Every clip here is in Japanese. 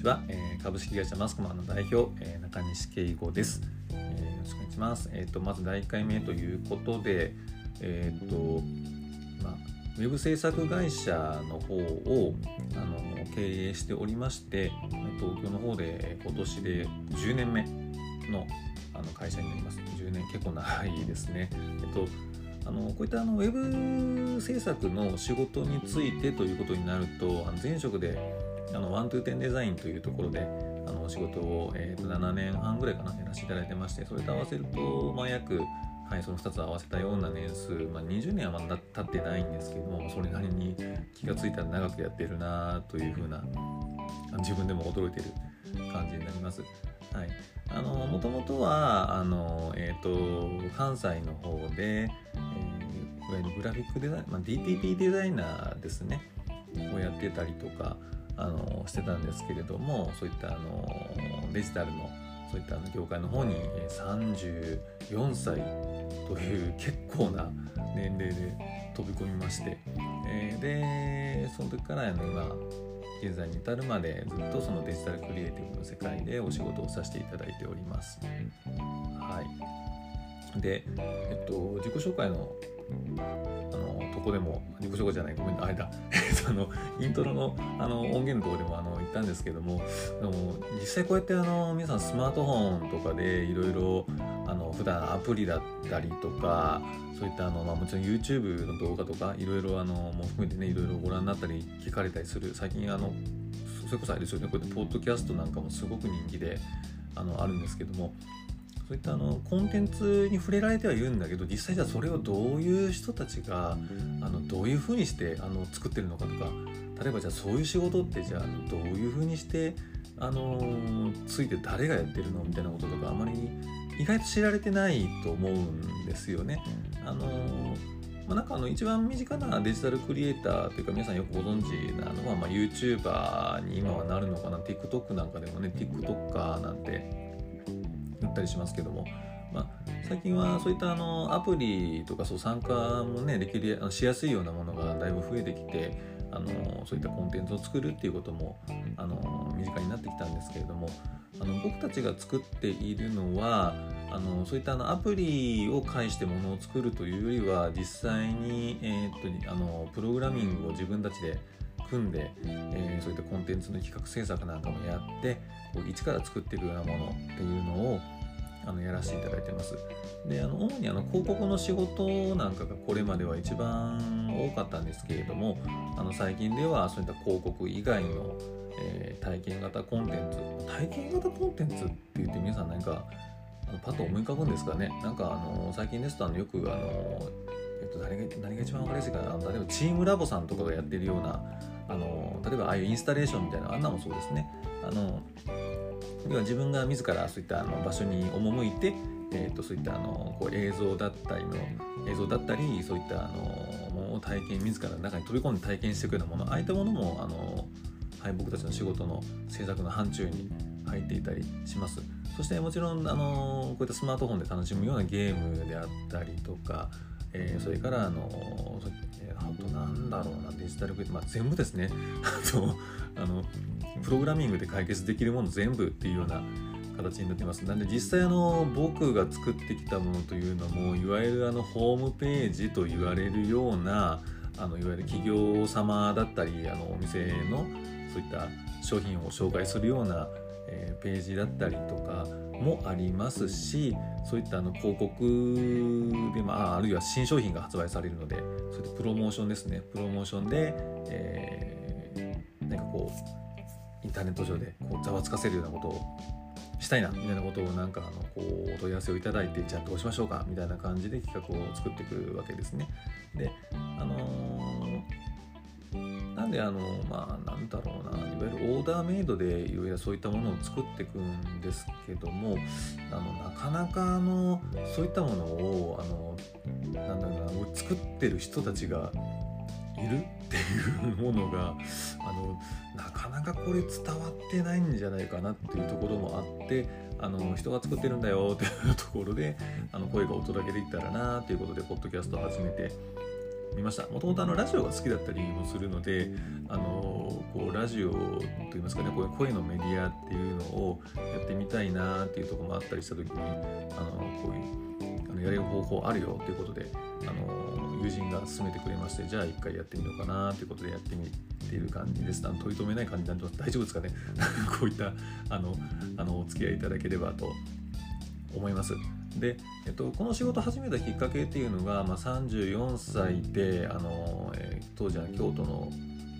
ちは、えー、株式会社マスクマンの代表、えー、中西圭吾です、えー、よろしくお願いします。えっ、とまず第1回目ということで、えっ、とまあウェブ制作会社の方をあの経営しておりまして東京の方で今年で10年目のあの会社になります。10年結構長いですね。えっとあのこういったあのウェブ制作の仕事についてということになるとあの前職であのワントゥーテンデザインというところであの仕事を、えー、と7年半ぐらいかなやらせていただいてましてそれと合わせると、まあ、約、はい、その2つ合わせたような年数、まあ、20年はまだ経ってないんですけどもそれなりに気が付いたら長くやってるなというふうな自分でも驚いてる感じになります。はい、あのもともとはあの、えーと、関西の方で、えー、グラフィックデザイン、まあ、DTP デザイナーですねをやってたりとかあのしてたんですけれどもそういったあのデジタルのそういった業界の方に34歳という結構な年齢で飛び込みまして、えー、でその時からあの今現在に至るまでずっとそのデジタルクリエイティブの世界でお仕事をさせていただいております。で、えっと、自己紹介のあのとこでも自己紹介じゃないごめんあれだ。あのイントロのあの音源のとこでもあの言ったんですけどもでも実際こうやってあの皆さんスマートフォンとかでいろいろあの普段アプリだったりとかそういったあの、まあ、もちろん YouTube の動画とかいろいろあのも含めてねいろいろご覧になったり聞かれたりする最近あのそれこそあれですよねこうやってポッドキャストなんかもすごく人気であのあるんですけどもそういったあのコンテンツに触れられてはいるんだけど実際じゃあそれをどういう人たちがあのどういうふうにしてあの作ってるのかとか例えばじゃあそういう仕事ってじゃあどういうふうにしてあのついて誰がやってるのみたいなこととかあまり意外と知られてないと思うんですよね。あのまあ、なんかあの一番身近なデジタルクリエイターというか皆さんよくご存知なのは、まあ、YouTuber に今はなるのかな TikTok なんかでもね TikToker なんてったりしますけども、まあ、最近はそういったあのアプリとかそう参加もねできるしやすいようなものがだいぶ増えてきてあのそういったコンテンツを作るっていうこともあの身近になってきたんですけれども。あの僕たちが作っているのはあのそういったあのアプリを介してものを作るというよりは実際に、えー、っとあのプログラミングを自分たちで組んで、えー、そういったコンテンツの企画制作なんかもやってこう一から作っていくようなものっていうのをあのやらせていただいてます。であの主にあの広告の仕事なんかがこれまでは一番多かったんですけれどもあの最近ではそういった広告以外の、えー、体験型コンテンツ体験型コンテンツって言って皆さん何かあのパッと思い浮かぶんですかね。なんかあの最近ですとあのよくあのえっと、誰が何が一番分かりやすいかな。例えばチームラボさんとかがやってるようなあの例えばああいうインスタレーションみたいなあんなもそうですね。あの要は自分が自らそういったあの場所に赴いて、えー、とそういったあのこう映像だったりの映像だったりそういったあのものを体験自らの中に飛び込んで体験していくようなものああいったものもあの、はい、僕たちの仕事の制作の範疇に入っていたりします。そしてもちろんあのこういったスマートフォンで楽しむようなゲームであったりとか、えー、それからあのあとなんだろうなデジタルクリエイまあ、全部ですね。あのプログラミングで解決できるもの全部っていうような形になってます。なんで実際あの僕が作ってきたものというのもいわゆるあのホームページと言われるようなあのいわゆる企業様だったりあのお店のそういった商品を紹介するような、えー、ページだったりとかもありますしそういったあの広告で、まあ、あるいは新商品が発売されるのでそういったプロモーションですねプロモーションで、えー、なんかこうインターネット上でこうざわつかせるようなことをしたいなみたいなことをなんかあのこうお問い合わせをいただいてじゃあどうしましょうかみたいな感じで企画を作っていくわけですね。であのー、なんであのまあなんだろうなわゆるオーダーメイドでいろいろそういったものを作っていくんですけどもあのなかなかあのそういったものをあのなんだろうな作ってる人たちがいるっていうものがあのなかなかこれ伝わってないんじゃないかなっていうところもあってあの人が作ってるんだよっていうところであの声がお届けできたらなということでポッドキャストを始めて見ました。もともとラジオが好きだったりもするのであのこうラジオといいますかねこういう声のメディアっていうのをやってみたいなっていうとこもあったりした時にあのこういうあのやれる方法あるよっていうことであの友人が勧めてくれましてじゃあ一回やってみようかなということでやってみている感じです。あの取り留めない感じなって 大丈夫ですかね？こういったあのあのお付き合いいただければと思います。で、えっと、この仕事始めたきっかけっていうのが、まあ、34歳であの、えー、当時は京都の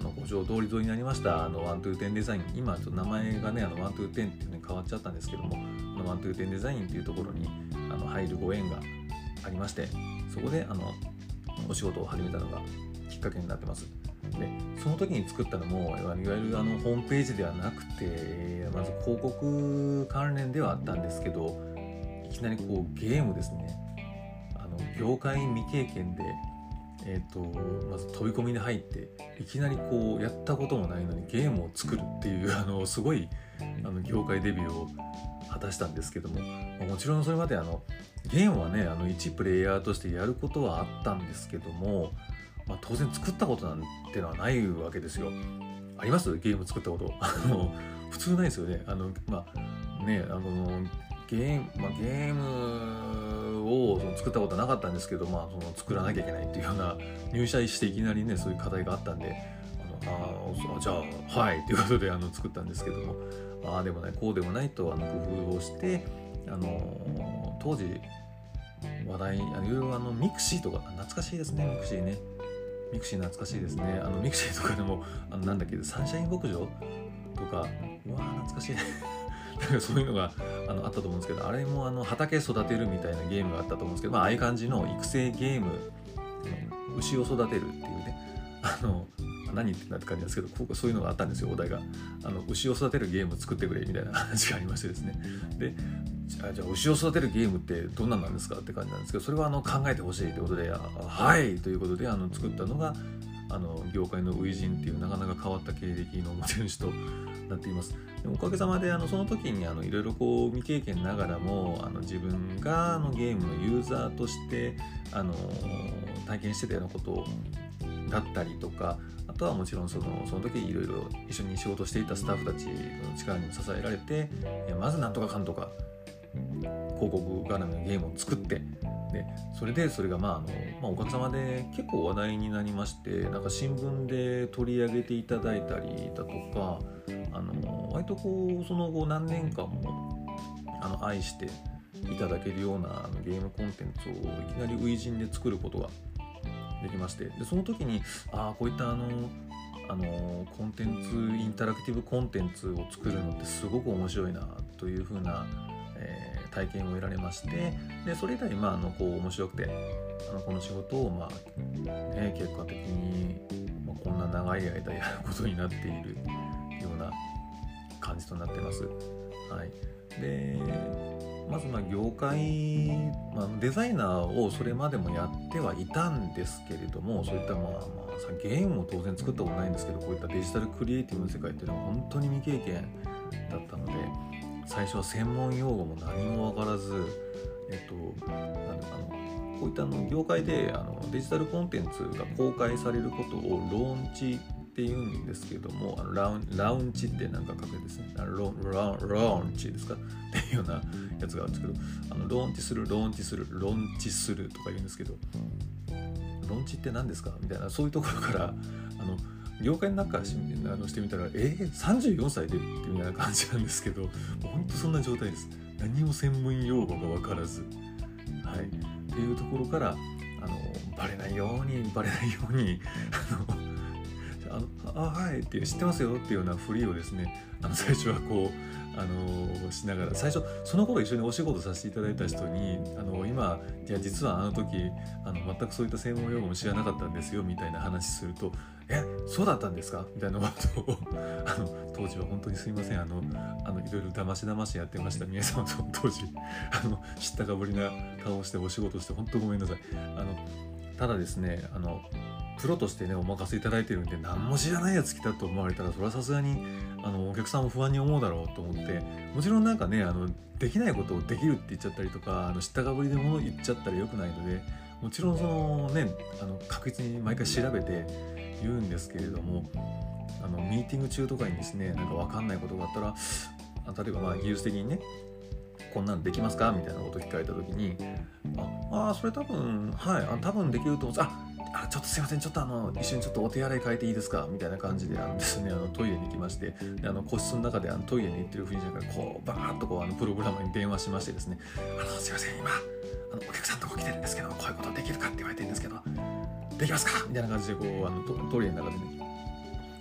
あの五条通り沿いになりましたあのワントゥーテンデザイン今ちょっと名前がねあのワントゥーテンっていうのに変わっちゃったんですけどもあのワントゥーテンデザインっていうところにあの入るご縁がありましてそこであのお仕事を始めたのがきっかけになってます。でその時に作ったのもいわゆるあのホームページではなくてまず広告関連ではあったんですけどきなりこうゲームですねあの業界未経験で、えーと、まず飛び込みに入っていきなりこうやったこともないのにゲームを作るっていうあのすごいあの業界デビューを果たしたんですけどもまもちろんそれまであのゲームはねあの1プレイヤーとしてやることはあったんですけども、まあ、当然作ったことなんてのはないわけですよ。あります？ゲーム作ったこと。普通ないですよね。あのまあねあのゲーム、まあ、ゲームをその作ったことはなかったんですけど、まあ、その作らなきゃいけないっていうような入社していきなりねそういう課題があったんであのあじゃあはいということであの作ったんですけどもああでもないこうでもないとあの工夫をしてあの当時話題あのいろいろあのミクシーとか懐かしいですねミクシーね。ミクシー懐かしいですね。あのミクシーとかでもあのなんだっけサンシャイン牧場とかうわ懐かしい。そういうのがあのあったと思うんですけどあれもあの畑育てるみたいなゲームがあったと思うんですけど、まああいう感じの育成ゲーム牛を育てるっていうねあの何言ってんだって感じなんですけどそういうのがあったんですよお題が。あの牛を育てるゲーム作ってくれみたいな話がありましてですね。でじゃあじゃあ牛を育てるゲームってどんなんなんですかって感じなんですけどそれはあの考えてほしいということではいということであの作ったのがあの業界の初陣っていうなかなか変わった経歴の持ち主と なっています。でおかげさまであのその時にいろいろこう未経験ながらもあの自分があのゲームのユーザーとしてあの体験してたようなことだったりとかあとはもちろんそのその時いろいろ一緒に仕事していたスタッフたちの力にも支えられてまずなんとかかんとか広告絡みのゲームを作ってでそれでそれがまああの、まあ、おかげさまで結構話題になりましてなんか新聞で取り上げていただいたりだとかあの割とこうその後何年間もあの愛していただけるようなあのゲームコンテンツをいきなり初陣で作ることができましてでその時にああこういったあのあのコンテンツインタラクティブコンテンツを作るのってすごく面白いなというふうな、えー、体験を得られましてでそれ以来まああのこう面白くてあのこの仕事を、まあね、結果的に、まあ、こんな長い間やることになっているような感じとなってます。はい、でまずま業界、まあ、デザイナーをそれまでもやってはいたんですけれどもそういったまあまあさゲームも当然作ったことないんですけどこういったデジタルクリエイティブの世界っていうのは本当に未経験だったので最初は専門用語も何も分からずえっとなんだあのこういったの業界であのデジタルコンテンツが公開されることをローンチって言うんですけどもあのラウンラウンチってなんか書くですね。ロロローンチですか？っていうようなやつがあるんですけどあのローンチするローンチするローンチするとか言うんですけどローンチって何ですか？みたいなそういうところからあの業界の中からあのしてみたらえー、34歳でってみたいな感じなんですけど本当そんな状態です。何も専門用語が分からず。はい。っていうところからあのバレないようにバレないようにあのああはいって知ってますよっていうようなふりをですねあの最初はこうあのしながら最初その頃一緒にお仕事させていただいた人にあの今いや実はあの時あの全くそういった専門用語も知らなかったんですよみたいな話すると「えそうだったんですか?」みたいなことを あの当時は本当にすいませんあのあのいろいろだましだましやってました皆様と当時あの知ったかぶりな顔をしてお仕事して本当ごめんなさい。あのただですねあのプロとしてねお任せいただいてるんで何も知らないやつ来たと思われたらそれはさすがにあのお客さんも不安に思うだろうと思ってもちろんなんかねあのできないことをできるって言っちゃったりとかあの知ったかぶりでも言っちゃったらよくないのでもちろんそのねあの確実に毎回調べて言うんですけれどもあのミーティング中とかにですねなんか分かんないことがあったら例えばまあ技術的にねこんなんできますか？みたいなこと聞かれた時にああそれ多分はいあ多分できると思う。んですああちょっとすいませんちょっとあの一緒にちょっとお手洗い変えていいですか？みたいな感じであのですねあのトイレに行きましてあの個室の中であのトイレに行ってるふうにからこうバーッとこうあのプログラマーに電話しましてですねあのすいません今あのお客さんとこ来てるんですけどこういうことできるかって言われてるんですけどできますか？みたいな感じでこうあのトイレの中でね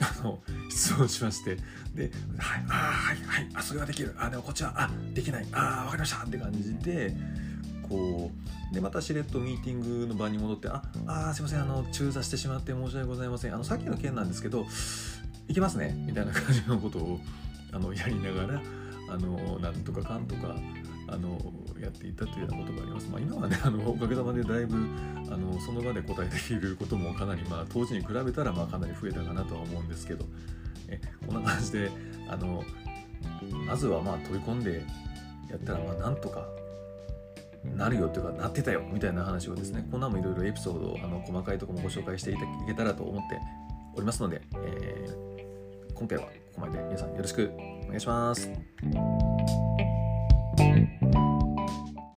あの質問しましてで「はいあはいはいあそれはできる。あでもこっちはあできない。あ分かりました」って感じでこうでまたしれっとミーティングの場に戻って「ああすいませんあの中座してしまって申し訳ございませんあのさっきの件なんですけど行きますね」みたいな感じのことをあのやりながらあのなんとかかんとかあのやっていたというようなことがあります。まあ、今はねあのおかげさまでだいぶあのその場で答えできることもかなり、まあ、当時に比べたらまあかなり増えたかなとは思うんですけどえこんな感じであのまずはまあ取り込んでやったらまあなんとかなるよっていうかなってたよみたいな話をですねこんなもいろいろエピソードをあの細かいところもご紹介していけたらと思っておりますので、えー、今回はここまで皆さんよろしくお願いします。